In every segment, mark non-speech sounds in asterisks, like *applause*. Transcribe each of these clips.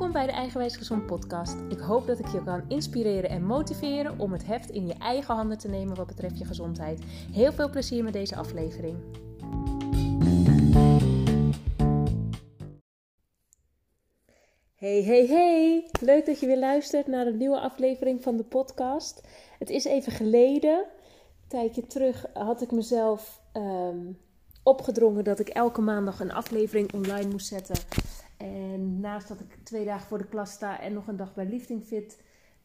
Welkom bij de Eigenwijs Gezond podcast. Ik hoop dat ik je kan inspireren en motiveren om het heft in je eigen handen te nemen wat betreft je gezondheid. Heel veel plezier met deze aflevering. Hey, hey, hey! Leuk dat je weer luistert naar een nieuwe aflevering van de podcast. Het is even geleden. Een tijdje terug had ik mezelf um, opgedrongen dat ik elke maandag een aflevering online moest zetten. En naast dat ik twee dagen voor de klas sta en nog een dag bij Lifting Fit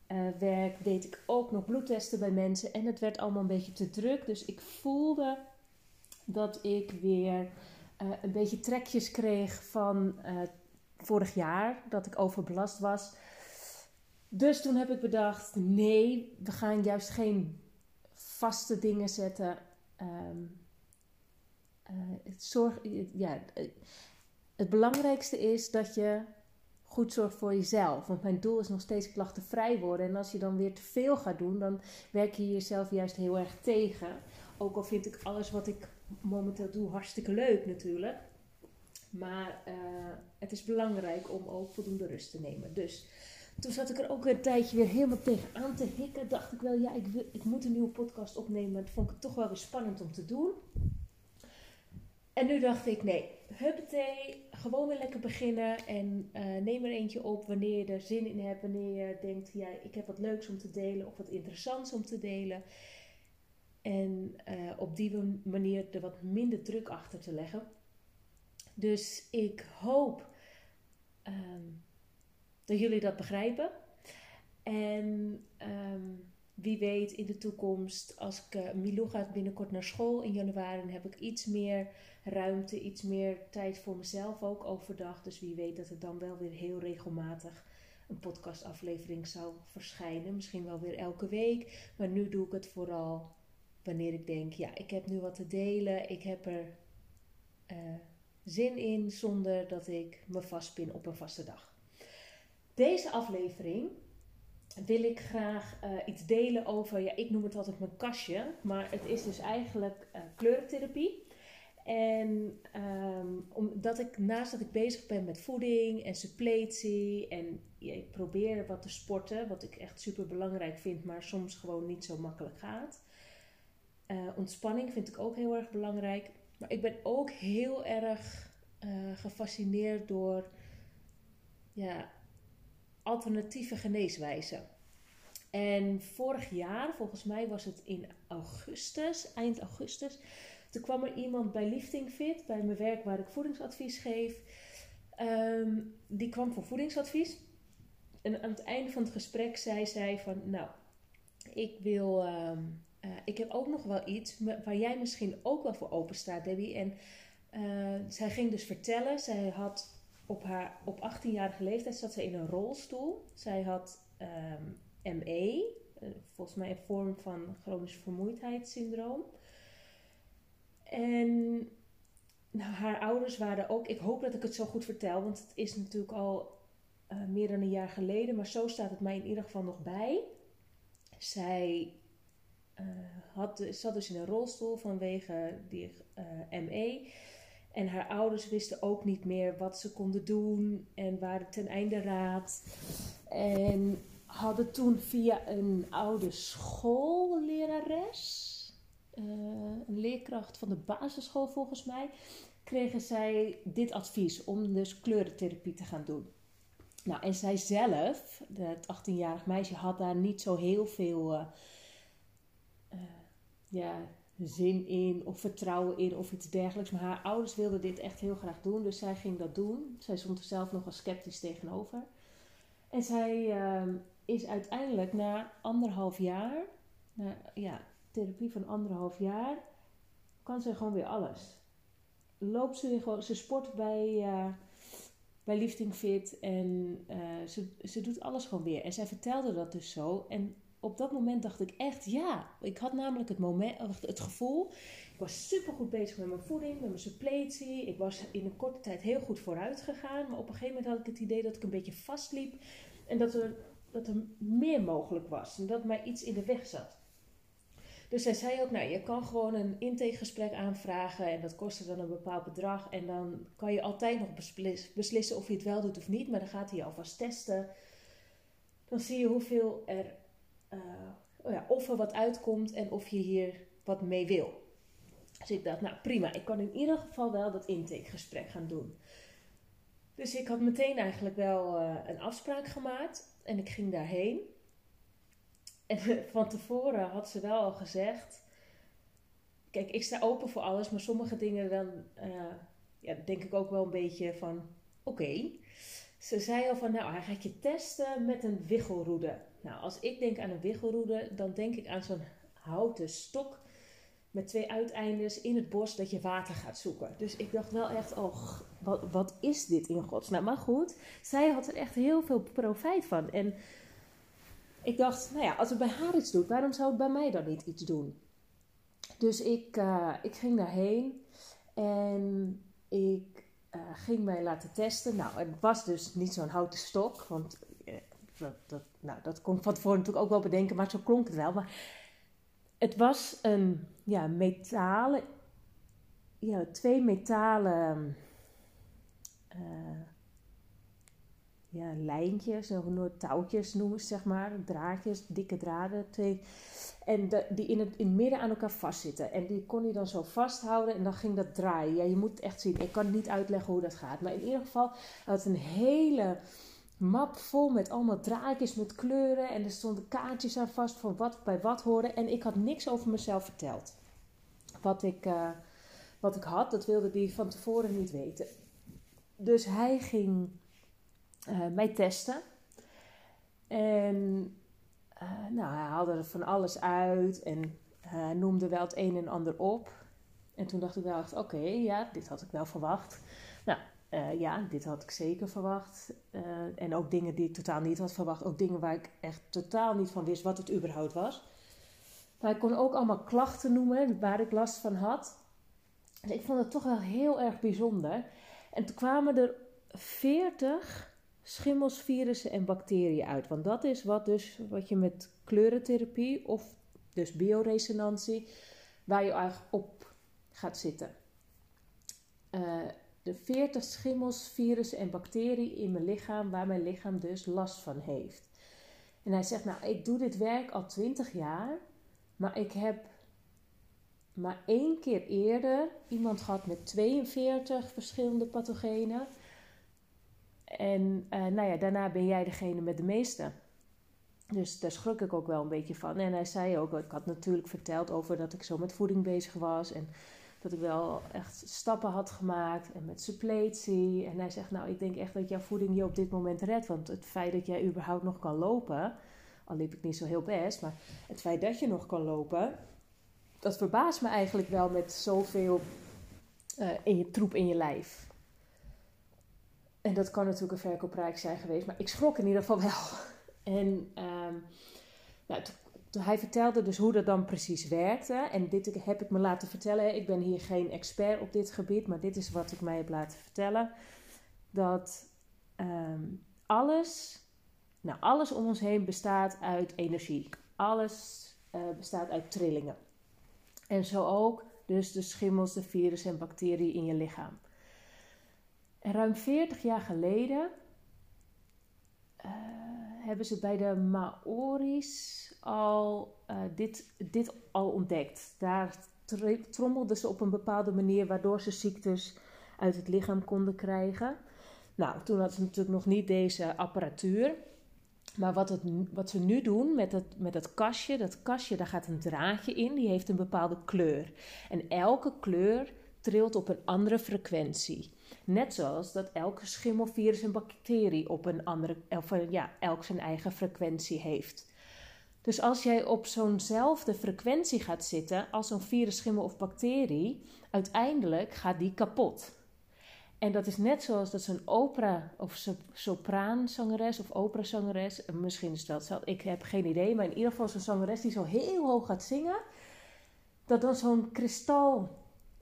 uh, werk, deed ik ook nog bloedtesten bij mensen. En het werd allemaal een beetje te druk. Dus ik voelde dat ik weer uh, een beetje trekjes kreeg van uh, vorig jaar, dat ik overbelast was. Dus toen heb ik bedacht: nee, we gaan juist geen vaste dingen zetten. Um, zorg, ja, het belangrijkste is dat je goed zorgt voor jezelf. Want mijn doel is nog steeds klachtenvrij worden. En als je dan weer te veel gaat doen, dan werk je jezelf juist heel erg tegen. Ook al vind ik alles wat ik momenteel doe hartstikke leuk natuurlijk. Maar uh, het is belangrijk om ook voldoende rust te nemen. Dus toen zat ik er ook een tijdje weer helemaal tegenaan te hikken. Dacht ik wel, ja, ik, wil, ik moet een nieuwe podcast opnemen. Dat vond ik toch wel weer spannend om te doen. En nu dacht ik, nee, huppatee, gewoon weer lekker beginnen. En uh, neem er eentje op wanneer je er zin in hebt. Wanneer je denkt, ja, ik heb wat leuks om te delen of wat interessants om te delen. En uh, op die manier er wat minder druk achter te leggen. Dus ik hoop um, dat jullie dat begrijpen. En um, wie weet in de toekomst, als ik, uh, gaat binnenkort naar school in januari, dan heb ik iets meer ruimte, iets meer tijd voor mezelf ook overdag. Dus wie weet dat er dan wel weer heel regelmatig een podcastaflevering zou verschijnen. Misschien wel weer elke week. Maar nu doe ik het vooral wanneer ik denk, ja, ik heb nu wat te delen. Ik heb er uh, zin in zonder dat ik me vastpin op een vaste dag. Deze aflevering wil ik graag uh, iets delen over, ja, ik noem het altijd mijn kastje, maar het is dus eigenlijk uh, kleurentherapie. En um, omdat ik naast dat ik bezig ben met voeding en suppletie en ik probeer wat te sporten, wat ik echt super belangrijk vind, maar soms gewoon niet zo makkelijk gaat. Uh, ontspanning vind ik ook heel erg belangrijk. Maar ik ben ook heel erg gefascineerd door ja, alternatieve geneeswijzen. En vorig jaar, volgens mij was het in augustus, eind augustus, toen kwam er iemand bij Lifting Fit, bij mijn werk waar ik voedingsadvies geef. Um, die kwam voor voedingsadvies. En aan het einde van het gesprek zei zij van, nou, ik wil, um, uh, ik heb ook nog wel iets waar jij misschien ook wel voor open staat, Debbie. En uh, zij ging dus vertellen, zij had op haar op 18-jarige leeftijd zat ze in een rolstoel. Zij had ME, eh, volgens mij een vorm van chronisch vermoeidheidssyndroom. En nou, haar ouders waren ook, ik hoop dat ik het zo goed vertel, want het is natuurlijk al uh, meer dan een jaar geleden, maar zo staat het mij in ieder geval nog bij. Zij uh, had, zat dus in een rolstoel vanwege die ME. En haar ouders wisten ook niet meer wat ze konden doen en waren ten einde raad. En hadden toen via een oude schoollerares, uh, een leerkracht van de basisschool volgens mij, kregen zij dit advies om dus kleurentherapie te gaan doen. Nou, en zij zelf, het 18-jarig meisje, had daar niet zo heel veel uh, uh, ja, zin in of vertrouwen in of iets dergelijks. Maar haar ouders wilden dit echt heel graag doen, dus zij ging dat doen. Zij stond er zelf nog wel sceptisch tegenover. En zij ehm, is uiteindelijk na anderhalf jaar, na ja, therapie van anderhalf jaar, kan ze gewoon weer alles. Loopt ze weer gewoon, ze sport bij, uh, bij Lifting Fit en uh, ze, ze doet alles gewoon weer. En zij vertelde dat dus zo. En op dat moment dacht ik echt ja. Ik had namelijk het, moment, het gevoel, ik was super goed bezig met mijn voeding, met mijn suppletie. Ik was in een korte tijd heel goed vooruit gegaan. Maar op een gegeven moment had ik het idee dat ik een beetje vastliep. En dat er dat er meer mogelijk was en dat mij iets in de weg zat. Dus zij zei ook, nou, je kan gewoon een intakegesprek aanvragen en dat kostte dan een bepaald bedrag. En dan kan je altijd nog beslissen of je het wel doet of niet, maar dan gaat hij alvast testen. Dan zie je hoeveel er, uh, oh ja, of er wat uitkomt en of je hier wat mee wil. Dus ik dacht, nou prima, ik kan in ieder geval wel dat intakegesprek gaan doen. Dus ik had meteen eigenlijk wel uh, een afspraak gemaakt en ik ging daarheen. *laughs* En van tevoren had ze wel al gezegd: Kijk, ik sta open voor alles, maar sommige dingen dan uh, ja, denk ik ook wel een beetje van: Oké. Ze zei al van: Nou, hij gaat je testen met een wiggelroede. Nou, als ik denk aan een wiggelroede, dan denk ik aan zo'n houten stok met twee uiteindes in het bos dat je water gaat zoeken. Dus ik dacht wel echt, oh, wat, wat is dit in godsnaam? Maar goed, zij had er echt heel veel profijt van. En ik dacht, nou ja, als het bij haar iets doet, waarom zou het bij mij dan niet iets doen? Dus ik, uh, ik ging daarheen en ik uh, ging mij laten testen. Nou, het was dus niet zo'n houten stok, want dat, dat, nou, dat kon ik van tevoren natuurlijk ook wel bedenken, maar zo klonk het wel. Maar het was een ja, metalen, ja, twee metalen uh, ja, lijntjes, touwtjes noemen ze zeg maar, draadjes, dikke draden. Twee, en die in het, in midden aan elkaar vastzitten. En die kon je dan zo vasthouden en dan ging dat draaien. Ja, je moet het echt zien. Ik kan niet uitleggen hoe dat gaat. Maar in ieder geval had een hele map vol met allemaal draadjes met kleuren. En er stonden kaartjes aan vast van wat bij wat hoorde. En ik had niks over mezelf verteld. Wat ik, uh, wat ik had, dat wilde hij van tevoren niet weten. Dus hij ging uh, mij testen. En uh, nou, hij haalde er van alles uit en noemde wel het een en ander op. En toen dacht ik wel echt, oké, ja, dit had ik wel verwacht. Nou, uh, ja, dit had ik zeker verwacht. en ook dingen die ik totaal niet had verwacht. Ook dingen waar ik echt totaal niet van wist wat het überhaupt was. Maar ik kon ook allemaal klachten noemen waar ik last van had. Dus ik vond het toch wel heel erg bijzonder. En toen kwamen er 40 schimmels, virussen en bacteriën uit. Want dat is wat, dus, wat je met kleurentherapie of dus bioresonantie, waar je eigenlijk op gaat zitten. Uh, de 40 schimmels, virussen en bacteriën in mijn lichaam, waar mijn lichaam dus last van heeft. En hij zegt, nou, ik doe dit werk al 20 jaar, maar ik heb maar één keer eerder iemand gehad met 42 verschillende pathogenen. En uh, nou ja, daarna ben jij degene met de meeste. Dus daar schrok ik ook wel een beetje van. En hij zei ook, ik had natuurlijk verteld over dat ik zo met voeding bezig was. En dat ik wel echt stappen had gemaakt. En met suppletie. En hij zegt, nou ik denk echt dat jouw voeding je op dit moment redt. Want het feit dat jij überhaupt nog kan lopen. Al liep ik niet zo heel best. Maar het feit dat je nog kan lopen. Dat verbaast me eigenlijk wel met zoveel uh, in je troep in je lijf. En dat kan natuurlijk een verkooprijk zijn geweest, maar ik schrok in ieder geval wel. *laughs* En um, nou, hij vertelde dus hoe dat dan precies werkte. En dit heb ik me laten vertellen. Ik ben hier geen expert op dit gebied, maar dit is wat ik mij heb laten vertellen. Dat um, alles, nou, alles om ons heen bestaat uit energie. Alles uh, bestaat uit trillingen. En zo ook dus de schimmels, de virussen en bacteriën in je lichaam. En ruim 40 jaar geleden hebben ze bij de Maori's al uh, dit, dit al ontdekt. Daar trommelden ze op een bepaalde manier waardoor ze ziektes uit het lichaam konden krijgen. Nou, toen hadden ze natuurlijk nog niet deze apparatuur. Maar wat, het, wat ze nu doen met het, met het kastje, dat kastje, daar gaat een draadje in, die heeft een bepaalde kleur. En elke kleur trilt op een andere frequentie. Net zoals dat elke schimmelvirus en bacterie op een andere, of ja, elk zijn eigen frequentie heeft. Dus als jij op zo'nzelfde frequentie gaat zitten als zo'n virus, schimmel of bacterie, uiteindelijk gaat die kapot. En dat is net zoals dat zo'n opera of sopraanzangeres of operazangeres, misschien is dat zo, ik heb geen idee, maar in ieder geval zo'n zangeres die zo heel hoog gaat zingen, dat dan zo'n kristal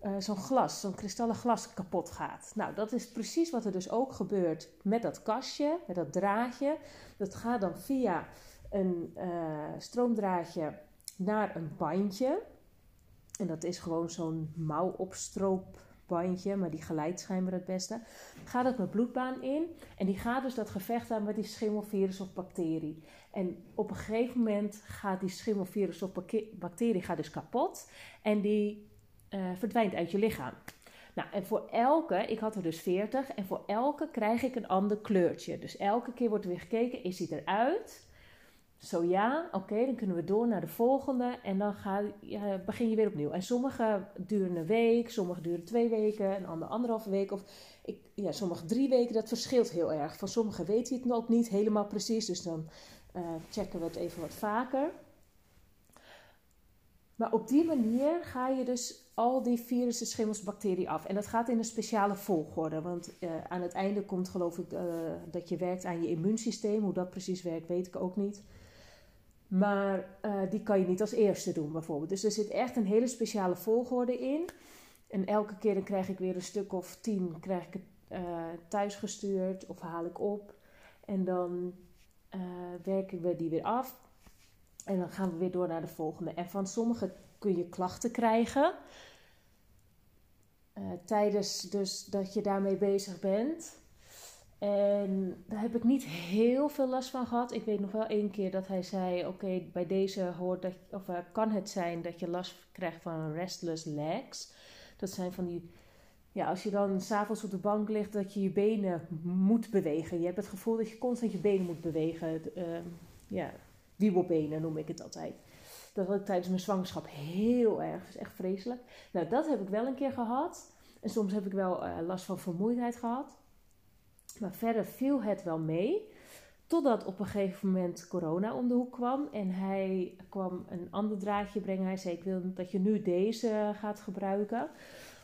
uh, zo'n glas, zo'n kristallen glas kapot gaat. Nou, dat is precies wat er dus ook gebeurt met dat kastje, met dat draadje. Dat gaat dan via een uh, stroomdraadje naar een bandje. En dat is gewoon zo'n mouwopstroopbandje, maar die geleidt schijnbaar het beste. Gaat het mijn bloedbaan in en die gaat dus dat gevecht aan met die schimmelvirus of bacterie. En op een gegeven moment gaat die schimmelvirus of bacterie gaat dus kapot en die uh, verdwijnt uit je lichaam. Nou, en voor elke, ik had er dus 40, en voor elke krijg ik een ander kleurtje. Dus elke keer wordt er weer gekeken, is hij eruit? Zo ja, oké, dan kunnen we door naar de volgende en dan ga, begin je weer opnieuw. En sommige duren een week, sommige duren twee weken, een ander anderhalve week of ik, ja, sommige drie weken. Dat verschilt heel erg. Van sommige weet hij het ook niet helemaal precies, dus dan uh, checken we het even wat vaker. Maar op die manier ga je dus al die virussen, schimmels, bacteriën af. En dat gaat in een speciale volgorde. Want uh, aan het einde komt geloof ik uh, dat je werkt aan je immuunsysteem. Hoe dat precies werkt, weet ik ook niet. Maar uh, die kan je niet als eerste doen bijvoorbeeld. Dus er zit echt een hele speciale volgorde in. En elke keer dan krijg ik weer een stuk of tien krijg ik het, thuis gestuurd of haal ik op. En dan werken we die weer af. En dan gaan we weer door naar de volgende. En van sommige kun je klachten krijgen. Uh, tijdens dus dat je daarmee bezig bent. En daar heb ik niet heel veel last van gehad. Ik weet nog wel één keer dat hij zei: Oké, bij deze hoort dat, of, uh, kan het zijn dat je last krijgt van restless legs. Dat zijn van die. Ja, als je dan s'avonds op de bank ligt, dat je je benen moet bewegen. Je hebt het gevoel dat je constant je benen moet bewegen. Uh, ja, wiebelbenen noem ik het altijd. Dat had ik tijdens mijn zwangerschap heel erg. Dat is echt vreselijk. Nou, dat heb ik wel een keer gehad. En soms heb ik wel uh, last van vermoeidheid gehad. Maar verder viel het wel mee. Totdat op een gegeven moment corona om de hoek kwam. En hij kwam een ander draadje brengen. Hij zei: Ik wil dat je nu deze gaat gebruiken.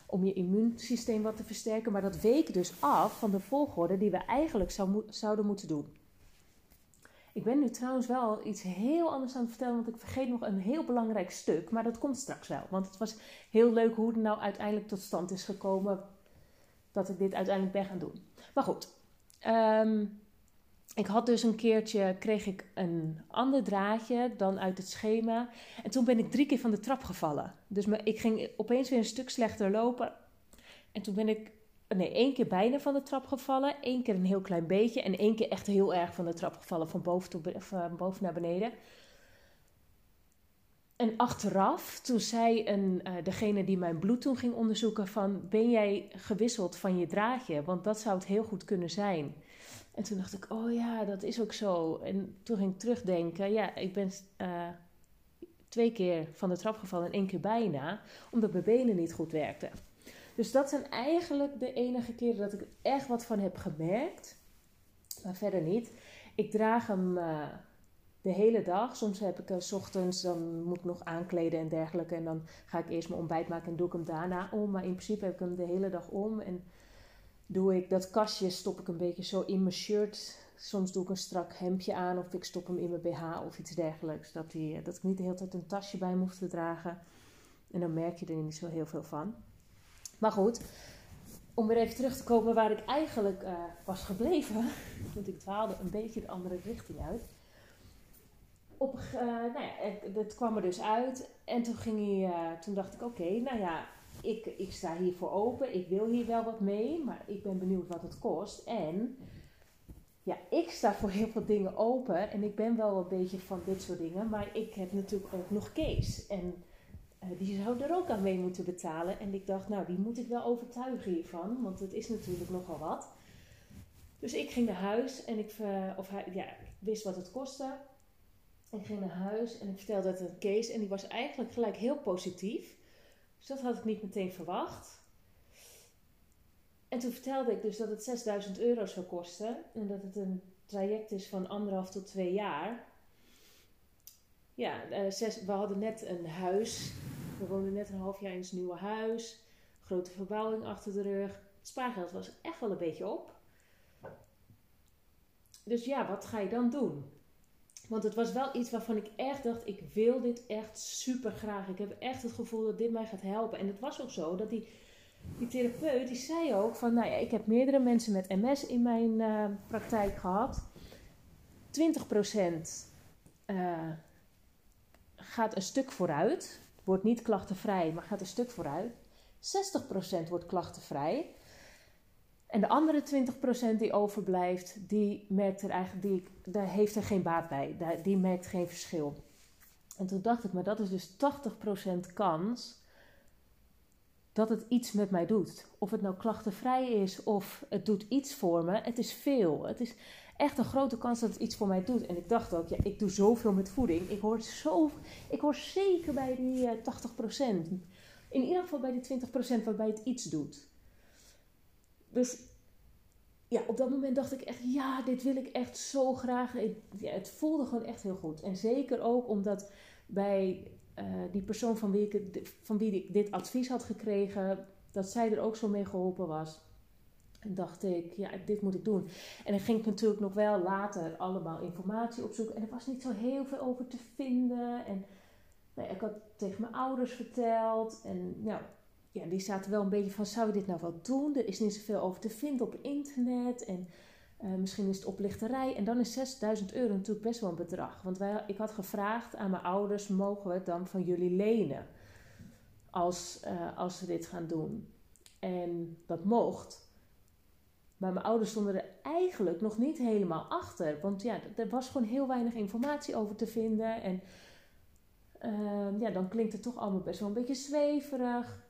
Om je immuunsysteem wat te versterken. Maar dat week dus af van de volgorde die we eigenlijk zou, zouden moeten doen. Ik ben nu trouwens wel iets heel anders aan het vertellen, want ik vergeet nog een heel belangrijk stuk. Maar dat komt straks wel. Want het was heel leuk hoe het nou uiteindelijk tot stand is gekomen dat ik dit uiteindelijk ben gaan doen. Maar goed, ehm, ik had dus een keertje, kreeg ik een ander draadje dan uit het schema. En toen ben ik drie keer van de trap gevallen. Dus ik ging opeens weer een stuk slechter lopen. En toen ben ik nee, één keer bijna van de trap gevallen. één keer een heel klein beetje. En één keer echt heel erg van de trap gevallen. Van boven, van boven naar beneden. En achteraf, toen zei een, uh, degene die mijn bloed toen ging onderzoeken: van, Ben jij gewisseld van je draadje? Want dat zou het heel goed kunnen zijn. En toen dacht ik: Oh ja, dat is ook zo. En toen ging ik terugdenken: Ja, ik ben uh, twee keer van de trap gevallen en één keer bijna, omdat mijn benen niet goed werkten. Dus dat zijn eigenlijk de enige keren dat ik er echt wat van heb gemerkt. Maar verder niet. Ik draag hem uh, de hele dag. Soms heb ik hem s ochtends, dan moet ik nog aankleden en dergelijke. En dan ga ik eerst mijn ontbijt maken en doe ik hem daarna om. Maar in principe heb ik hem de hele dag om. En doe ik dat kastje, stop ik een beetje zo in mijn shirt. Soms doe ik een strak hemdje aan of ik stop hem in mijn BH of iets dergelijks. Dat, die, dat ik niet de hele tijd een tasje bij me hoef te dragen. En dan merk je er niet zo heel veel van. Maar goed, om weer even terug te komen waar ik eigenlijk uh, was gebleven. *laughs* Want ik dwaalde een beetje de andere richting uit. Op, uh, nou ja, het kwam er dus uit. En toen, ging hij, uh, toen dacht ik, oké, nou ja, ik, ik sta hiervoor open. Ik wil hier wel wat mee, maar ik ben benieuwd wat het kost. En ja, ik sta voor heel veel dingen open. En ik ben wel een beetje van dit soort dingen. Maar ik heb natuurlijk ook nog Kees. En die zou er ook aan mee moeten betalen. En ik dacht, nou, die moet ik wel overtuigen hiervan, want het is natuurlijk nogal wat. Dus ik ging naar huis en ik, uh, of ja, wist wat het kostte. Ik ging naar huis en ik vertelde het aan Kees en die was eigenlijk gelijk heel positief. Dus dat had ik niet meteen verwacht. En toen vertelde ik dus dat het 6000 euro zou kosten en dat het een traject is van anderhalf tot twee jaar. Ja, zes, we hadden net een huis we woonden net een half jaar in ons nieuwe huis. Grote verbouwing achter de rug. Het spaargeld was echt wel een beetje op. Dus ja, wat ga je dan doen? Want het was wel iets waarvan ik echt dacht: ik wil dit echt super graag. Ik heb echt het gevoel dat dit mij gaat helpen. En het was ook zo dat die, die therapeut die zei ook: van nou ja, ik heb meerdere mensen met MS in mijn uh, praktijk gehad. 20% uh, gaat een stuk vooruit. Wordt niet klachtenvrij, maar gaat een stuk vooruit. 60% wordt klachtenvrij. En de andere 20% die overblijft, die merkt er eigenlijk, die, daar heeft er geen baat bij. Die merkt geen verschil. En toen dacht ik, maar dat is dus 80% kans dat het iets met mij doet. Of het nou klachtenvrij is of het doet iets voor me. Het is veel. Het is echt een grote kans dat het iets voor mij doet. En ik dacht ook, ja, ik doe zoveel met voeding. Ik hoor, zo, ik hoor zeker bij die uh, eh, 80%. In ieder geval bij die 20% waarbij het iets doet. Dus ja, op dat moment dacht ik echt, ja, dit wil ik echt zo graag. het voelde gewoon echt heel goed. En zeker ook omdat bij uh, die persoon van wie, ik, van wie ik dit advies had gekregen, dat zij er ook zo mee geholpen was. En dacht ik, ja, dit moet ik doen. En dan ging ik natuurlijk nog wel later allemaal informatie opzoeken. En er was niet zo heel veel over te vinden. En nou ik had tegen mijn ouders verteld. En nou, ja, die zaten wel een beetje van, zou je dit nou wel doen? Er is niet zoveel over te vinden op internet. En uh, misschien is het oplichterij. En dan is 6000 euro natuurlijk best wel een bedrag. Want wij, ik had gevraagd aan mijn ouders: mogen we het dan van jullie lenen? Als, uh, als we dit gaan doen. En dat mocht. Maar mijn ouders stonden er eigenlijk nog niet helemaal achter. Want ja, er was gewoon heel weinig informatie over te vinden. En uh, ja, dan klinkt het toch allemaal best wel een beetje zweverig.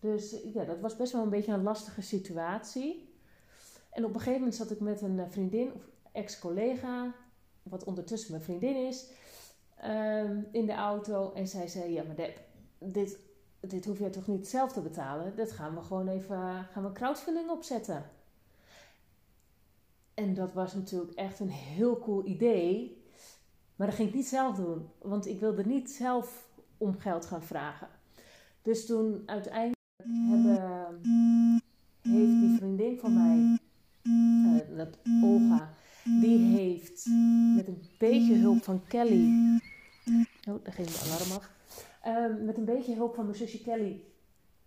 Dus ja, dat was best wel een beetje een lastige situatie. En op een gegeven moment zat ik met een eh, vriendin, of ex-collega, wat ondertussen mijn vriendin is, ehm, in de auto. En zij zei: Ja, maar Deb, dit, dit hoef je toch niet zelf te betalen? Dat gaan we gewoon even gaan we crowdfunding opzetten. En dat was natuurlijk echt een heel cool idee. Maar dat ging ik niet zelf doen, want ik wilde niet zelf om geld gaan vragen. Dus toen uiteindelijk hebben, heeft die vriendin van mij uh, dat Olga, die heeft met een beetje hulp van Kelly. Oh, daar ging de alarm af. Um, met een beetje hulp van mijn zusje Kelly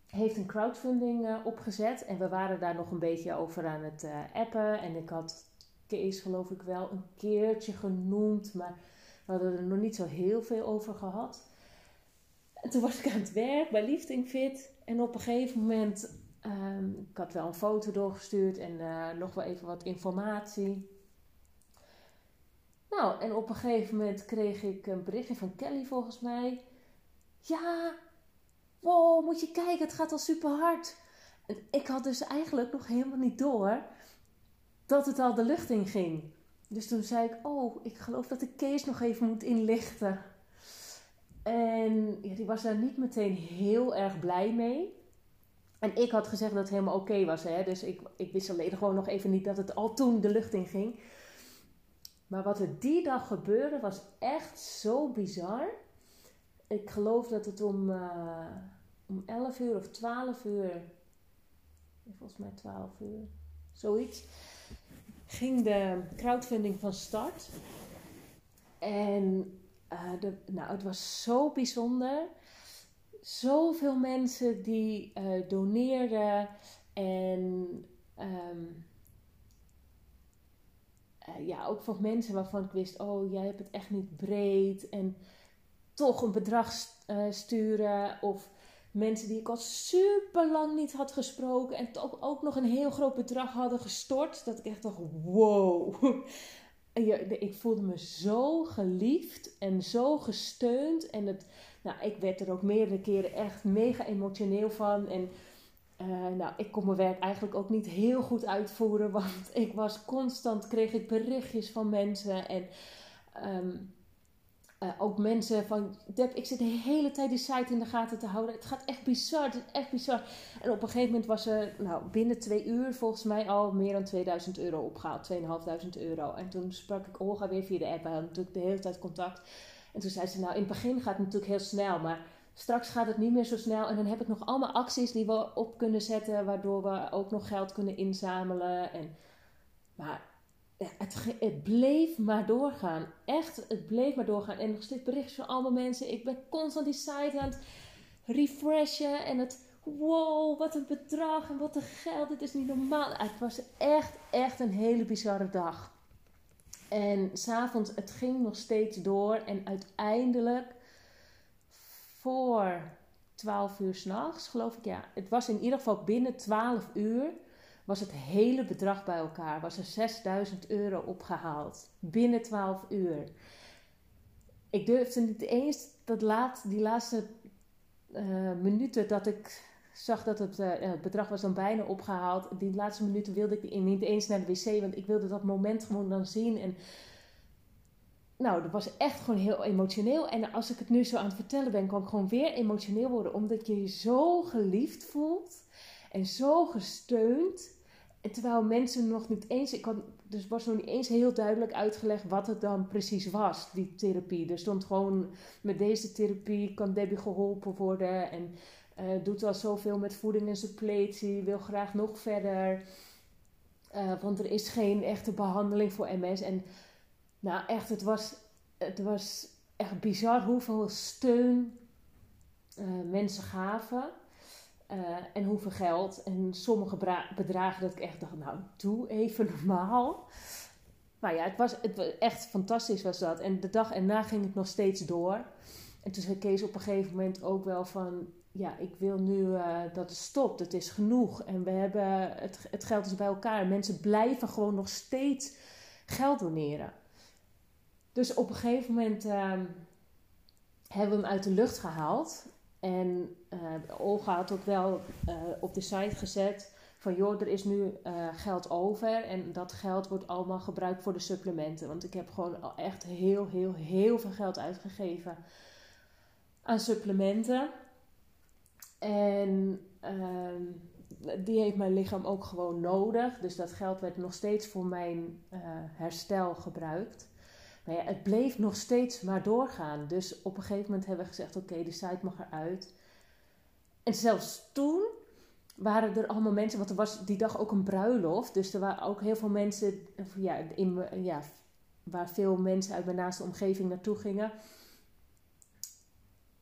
heeft een crowdfunding uh, opgezet. En we waren daar nog een beetje over aan het uh, appen. En ik had Kees geloof ik wel een keertje genoemd. Maar we hadden er nog niet zo heel veel over gehad. En toen was ik aan het werk bij Lifting Fit. En op een gegeven moment Um, ik had wel een foto doorgestuurd en uh, nog wel even wat informatie. Nou, en op een gegeven moment kreeg ik een berichtje van Kelly volgens mij. Ja, wow, moet je kijken, het gaat al super hard. En ik had dus eigenlijk nog helemaal niet door dat het al de lucht in ging. Dus toen zei ik, oh, ik geloof dat ik Kees nog even moet inlichten. En ja, die was daar niet meteen heel erg blij mee. En ik had gezegd dat het helemaal oké was. Hè? Dus ik, ik wist alleen gewoon nog even niet dat het al toen de lucht in ging. Maar wat er die dag gebeurde was echt zo bizar. Ik geloof dat het om, uh, om 11 uur of 12 uur, volgens mij 12 uur, zoiets, ging de crowdfunding van start. En uh, de, nou, het was zo bijzonder zoveel mensen die uh, doneerden en uh, ja, ook van mensen waarvan ik wist, oh jij hebt het echt niet breed en toch een bedrag uh, sturen of mensen die ik al super lang niet had gesproken en toch ook nog een heel groot bedrag hadden gestort, dat ik echt dacht, wow. *laughs* ik voelde me zo geliefd en zo gesteund en het nou, ik werd er ook meerdere keren echt mega emotioneel van. En uh, nou, ik kon mijn werk eigenlijk ook niet heel goed uitvoeren. *laughs* Want ik was constant, kreeg ik berichtjes van mensen. En um, uh, ook mensen van, Deb, ik zit de hele tijd die site in de gaten te houden. Het gaat echt bizar, het is echt bizar. En op een gegeven moment was er nou, binnen twee uur volgens mij al meer dan 2000 euro opgehaald. 2500 euro. En toen sprak ik Olga weer via de app. We hadden natuurlijk de hele tijd contact. En toen zei ze, nou in het begin gaat het natuurlijk heel snel, maar straks gaat het niet meer zo snel. En dan heb ik nog allemaal acties die we op kunnen zetten, waardoor we ook nog geld kunnen inzamelen. En, maar het, bleef maar doorgaan. Echt, het bleef maar doorgaan. En nog steeds berichtjes van allemaal mensen. Ik ben constant die site aan het refreshen. En het, wow, wat een bedrag en wat een geld. Dit is niet normaal. Het was echt, echt een hele bizarre dag. En s'avonds, het ging nog steeds door. En uiteindelijk voor 12 uur s'nachts, geloof ik. Ja, het was in ieder geval binnen 12 uur was het hele bedrag bij elkaar. Was er 6000 euro opgehaald. Binnen 12 uur. Ik durfde niet eens dat laat, die laatste uh, minuten dat ik zag dat het, het, bedrag was dan bijna opgehaald. Die laatste minuten wilde ik niet eens naar de wc, want ik wilde dat moment gewoon dan zien. En nou, dat was echt gewoon heel emotioneel. En als ik het nu zo aan het vertellen ben, kan ik gewoon weer emotioneel worden. Omdat je je zo geliefd voelt en zo gesteund. Terwijl mensen nog niet eens, ik dus was nog niet eens heel duidelijk uitgelegd wat het dan precies was, die therapie. Er stond gewoon, met deze therapie kan Debbie geholpen worden en uh, doet al zoveel met voeding en suppletie, wil graag nog verder. Uh, want er is geen echte behandeling voor MS. En nou echt, het was, het was echt bizar hoeveel steun uh, mensen gaven. Uh, en hoeveel geld. En sommige bedragen dat ik echt dacht, nou doe even *laughs* normaal. Maar ja, het was, het was echt fantastisch was dat. En de dag erna ging het nog steeds door. En toen zei Kees op een gegeven moment ook wel van... Ja, ik wil nu uh, dat het stopt. Het is genoeg. En we hebben... Het, het geld is bij elkaar. Mensen blijven gewoon nog steeds geld doneren. Dus op een gegeven moment uh, hebben we hem uit de lucht gehaald. En uh, Olga had ook wel uh, op de site gezet van joh, er is nu uh, geld over en dat geld wordt allemaal gebruikt voor de supplementen. Want ik heb gewoon al echt heel, heel, heel veel geld uitgegeven aan supplementen. En ehm, die heeft mijn lichaam ook gewoon nodig. Dus dat geld werd nog steeds voor mijn herstel gebruikt. Maar ja, het bleef nog steeds maar doorgaan. Dus op een gegeven moment hebben we gezegd: oké, de site mag eruit. En zelfs toen waren er allemaal mensen, want er was die dag ook een bruiloft. Dus er waren ook heel veel mensen, ja, in, ja, waar veel mensen uit mijn naaste omgeving naartoe gingen.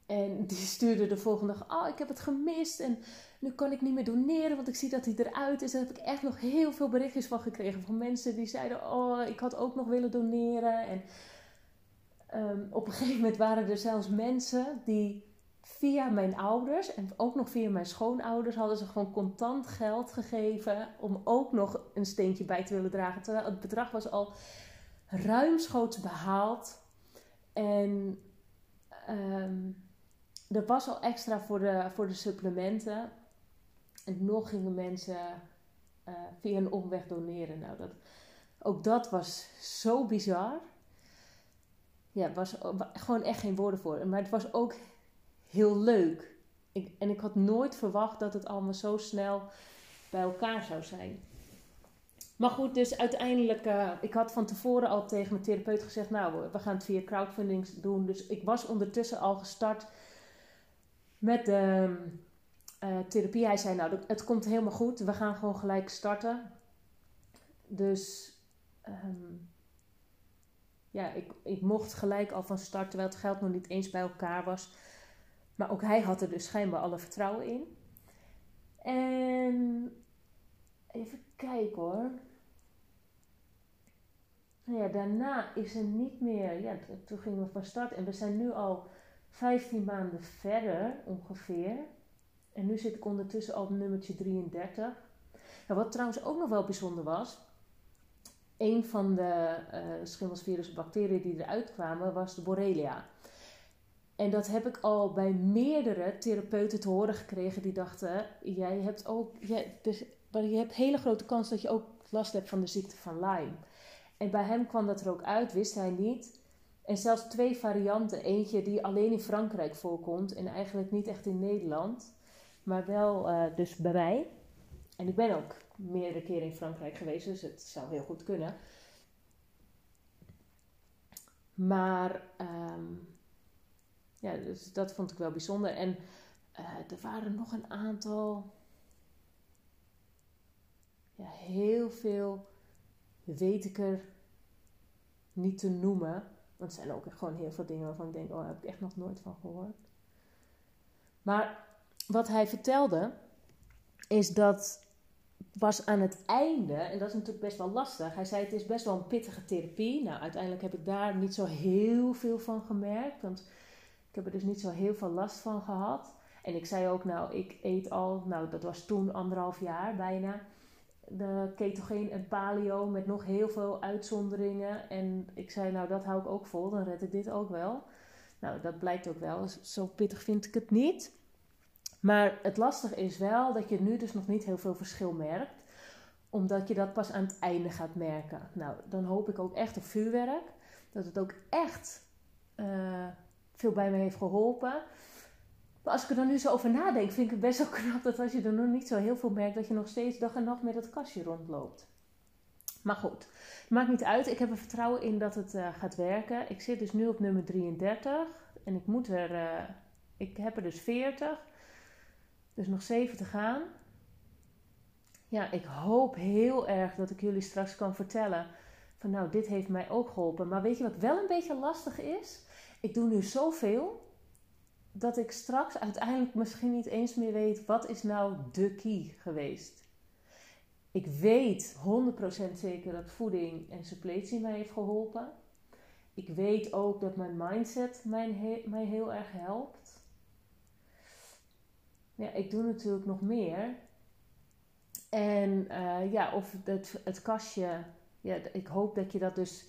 En die stuurde de volgende dag: Oh, ik heb het gemist. En nu kan ik niet meer doneren, want ik zie dat hij eruit is. Daar heb ik echt nog heel veel berichtjes van gekregen. Van mensen die zeiden: Oh, ik had ook nog willen doneren. En um, op een gegeven moment waren er zelfs mensen die via mijn ouders en ook nog via mijn schoonouders hadden ze gewoon contant geld gegeven om ook nog een steentje bij te willen dragen. Terwijl het bedrag was al ruimschoots behaald. En um, er was al extra voor de, voor de supplementen. En nog gingen mensen uh, via een omweg doneren. Nou, dat, ook dat was zo bizar. Ja, was gewoon echt geen woorden voor. Maar het was ook heel leuk. Ik, en ik had nooit verwacht dat het allemaal zo snel bij elkaar zou zijn. Maar goed, dus uiteindelijk, uh, ik had van tevoren al tegen mijn therapeut gezegd, nou, we gaan het via crowdfunding doen. Dus ik was ondertussen al gestart met de uh, therapie. Hij zei, nou, het komt helemaal goed. We gaan gewoon gelijk starten. Dus um, ja, ik, ik mocht gelijk al van start, terwijl het geld nog niet eens bij elkaar was. Maar ook hij had er dus schijnbaar alle vertrouwen in. En even kijken hoor. Nou ja, daarna is er niet meer. Ja, toen gingen we van start. En we zijn nu al 15 maanden verder ongeveer. En nu zit ik ondertussen al op nummertje 33. Nou, wat trouwens ook nog wel bijzonder was. Een van de uh, schimmelsvirus bacteriën die eruit kwamen was de Borrelia. En dat heb ik al bij meerdere therapeuten te horen gekregen die dachten: jij hebt ook, jij, dus, je hebt hele grote kans dat je ook last hebt van de ziekte van Lyme. En bij hem kwam dat er ook uit, wist hij niet. En zelfs twee varianten. Eentje die alleen in Frankrijk voorkomt en eigenlijk niet echt in Nederland, maar wel uh, dus bij mij. En ik ben ook meerdere keren in Frankrijk geweest, dus het zou heel goed kunnen. Maar um, ja, dus dat vond ik wel bijzonder. En uh, er waren nog een aantal, ja, heel veel weet ik er niet te noemen. Want zijn ook gewoon heel veel dingen waarvan ik denk, oh, daar heb ik echt nog nooit van gehoord. Maar wat hij vertelde, is dat was aan het einde, en dat is natuurlijk best wel lastig. Hij zei: Het is best wel een pittige therapie. Nou, uiteindelijk heb ik daar niet zo heel veel van gemerkt. Want Ik heb er dus niet zo heel veel last van gehad. En ik zei ook, nou, ik eet al, nou, dat was toen anderhalf jaar bijna, de ketogeen en paleo met nog heel veel uitzonderingen. En ik zei, nou, dat hou ik ook vol, dan red ik dit ook wel. Nou, dat blijkt ook wel. Zo pittig vind ik het niet. Maar het lastige is wel dat je nu dus nog niet heel veel verschil merkt omdat je dat pas aan het einde gaat merken. Nou, dan hoop ik ook echt op vuurwerk. Dat het ook echt uh, veel bij me heeft geholpen. Maar als ik er dan nu zo over nadenk, vind ik het best wel *laughs* knap dat als je er nog niet zo heel veel merkt, dat je nog steeds dag en nacht met dat kastje rondloopt. Maar goed, maakt niet uit. Ik heb er vertrouwen in dat het uh, gaat werken. Ik zit dus nu op nummer 33 en ik moet er, uh, ik heb er dus 40. Dus nog 7 te gaan. Ja, ik hoop heel erg dat ik jullie straks kan vertellen van nou, dit heeft mij ook geholpen. Maar weet je wat wel een beetje lastig is? Ik doe nu zoveel dat ik straks uiteindelijk misschien niet eens meer weet wat is nou de key geweest. Ik weet 100% zeker dat voeding en suppletie mij heeft geholpen. Ik weet ook dat mijn mindset mij, mij heel erg helpt. Ja, ik doe natuurlijk nog meer. En uh, ja, of het, het kastje, ja, ik hoop dat je dat dus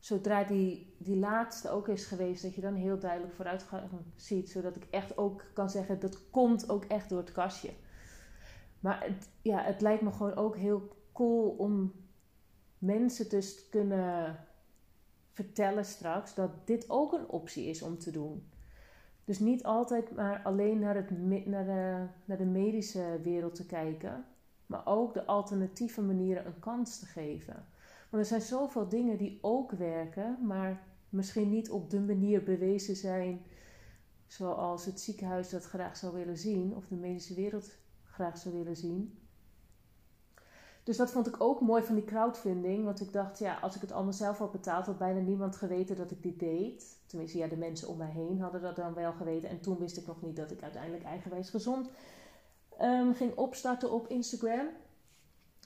zodra die, die laatste ook is geweest, dat je dan heel duidelijk vooruitgang ziet. Zodat ik echt ook kan zeggen, dat komt ook echt door het kastje. Maar het, ja, het lijkt me gewoon ook heel cool om mensen dus te kunnen vertellen straks dat dit ook een optie is om te doen. Dus niet altijd maar alleen naar, het, naar, de, naar de medische wereld te kijken, maar ook de alternatieve manieren een kans te geven. Want er zijn zoveel dingen die ook werken, maar misschien niet op de manier bewezen zijn zoals het ziekenhuis dat graag zou willen zien, of de medische wereld graag zou willen zien. Dus dat vond ik ook mooi van die crowdfunding. Want ik dacht, ja, als ik het allemaal zelf had betaald, had bijna niemand geweten dat ik dit deed. Tenminste, ja, de mensen om mij heen hadden dat dan wel geweten. En toen wist ik nog niet dat ik uiteindelijk eigenwijs gezond um, ging opstarten op Instagram.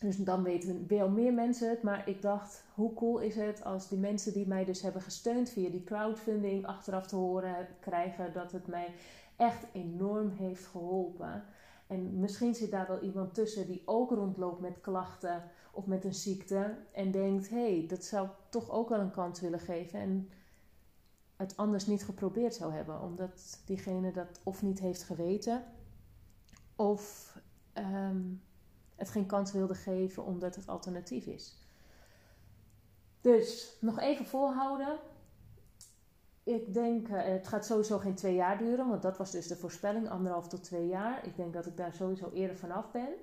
Dus dan weten wel meer mensen het. Maar ik dacht, hoe cool is het als die mensen die mij dus hebben gesteund via die crowdfunding achteraf te horen krijgen dat het mij echt enorm heeft geholpen. En misschien zit daar wel iemand tussen die ook rondloopt met klachten of met een ziekte en denkt: hé, hey, dat zou ik toch ook wel een kans willen geven. En het anders niet geprobeerd zou hebben, omdat diegene dat of niet heeft geweten of um, het geen kans wilde geven omdat het alternatief is. Dus nog even volhouden. Ik denk, uh, het gaat sowieso geen twee jaar duren, want dat was dus de voorspelling, anderhalf tot twee jaar. Ik denk dat ik daar sowieso eerder vanaf ben.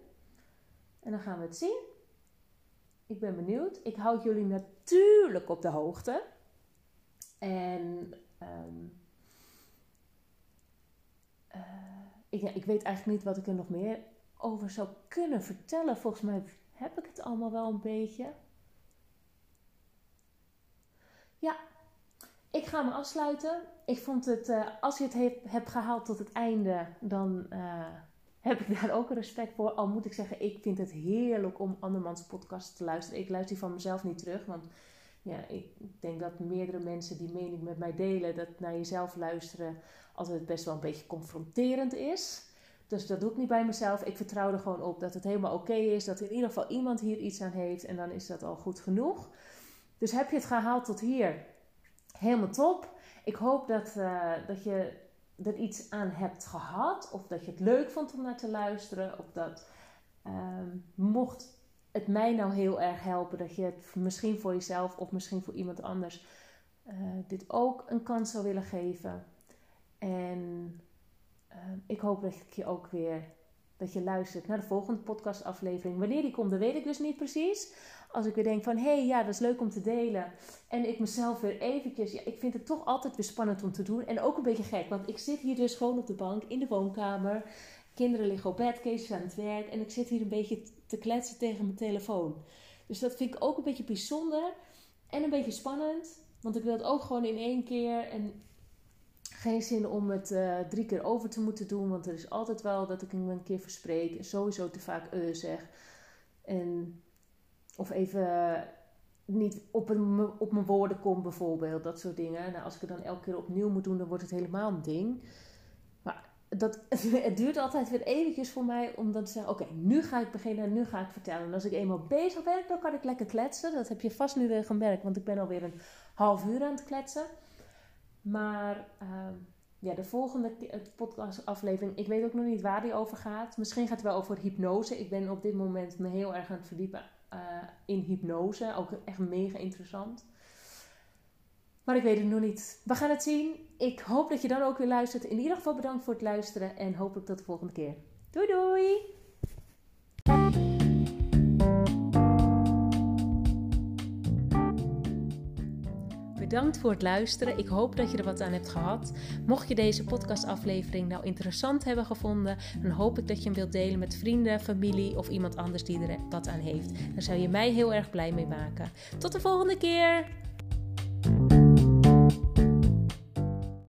En dan gaan we het zien. Ik ben benieuwd. Ik houd jullie natuurlijk op de hoogte. En um, uh, ik, ik weet eigenlijk niet wat ik er nog meer over zou kunnen vertellen. Volgens mij heb ik het allemaal wel een beetje. Ja, ik ga me afsluiten. Ik vond het, uh, als je het hebt gehaald tot het einde, dan uh, heb ik daar ook respect voor. Al moet ik zeggen, ik vind het heerlijk om andermans podcast te luisteren. Ik luister die van mezelf niet terug, want ja, ik denk dat meerdere mensen die mening met mij delen, dat naar jezelf luisteren altijd best wel een beetje confronterend is. Dus dat doe ik niet bij mezelf. Ik vertrouw er gewoon op dat het helemaal oké is. Dat in ieder geval iemand hier iets aan heeft. En dan is dat al goed genoeg. Dus heb je het gehaald tot hier? Helemaal top. Ik hoop dat, uh, dat je er iets aan hebt gehad. Of dat je het leuk vond om naar te luisteren. Of dat uh, mocht het mij nou heel erg helpen. Dat je het misschien voor jezelf of misschien voor iemand anders uh, dit ook een kans zou willen geven. En Ehm, ik hoop dat ik je ook weer dat je luistert naar de volgende podcastaflevering. Wanneer die komt, dat weet ik dus niet precies. Als ik weer denk van, hé, hey, ja, dat is leuk om te delen. En ik mezelf weer eventjes... Ja, ik vind het toch altijd weer spannend om te doen. En ook een beetje gek, want ik zit hier dus gewoon op de bank in de woonkamer. Kinderen liggen op bed, Kees aan het werk. En ik zit hier een beetje te kletsen tegen mijn telefoon. Dus dat vind ik ook een beetje bijzonder. En een beetje spannend. Want ik wil het ook gewoon in één keer. En geen zin om het uh, drie keer over te moeten doen, want er is altijd wel dat ik hem een keer verspreek en sowieso te vaak uh zeg. En, of even niet op, een, op mijn woorden kom, bijvoorbeeld. Dat soort dingen. Nou, als ik het dan elke keer opnieuw moet doen, dan wordt het helemaal een ding. Maar dat, *laughs* het duurt altijd weer eventjes voor mij om dan te zeggen: Oké, nu ga ik beginnen en nu ga ik vertellen. En als ik eenmaal bezig ben, dan kan ik lekker kletsen. Dat heb je vast nu weer gemerkt, want ik ben alweer een half uur aan het kletsen. Maar ehm, ja, de volgende podcastaflevering, ik weet ook nog niet waar die over gaat. Misschien gaat het wel over hypnose. Ik ben op dit moment me heel erg aan het verdiepen uh, in hypnose. Ook echt mega interessant. Maar ik weet het nog niet. We gaan het zien. Ik hoop dat je dan ook weer luistert. In ieder geval bedankt voor het luisteren en hopelijk tot de volgende keer. Doei doei! Bedankt voor het luisteren. Ik hoop dat je er wat aan hebt gehad. Mocht je deze podcastaflevering nou interessant hebben gevonden, dan hoop ik dat je hem wilt delen met vrienden, familie of iemand anders die er wat aan heeft. Daar zou je mij heel erg blij mee maken. Tot de volgende keer!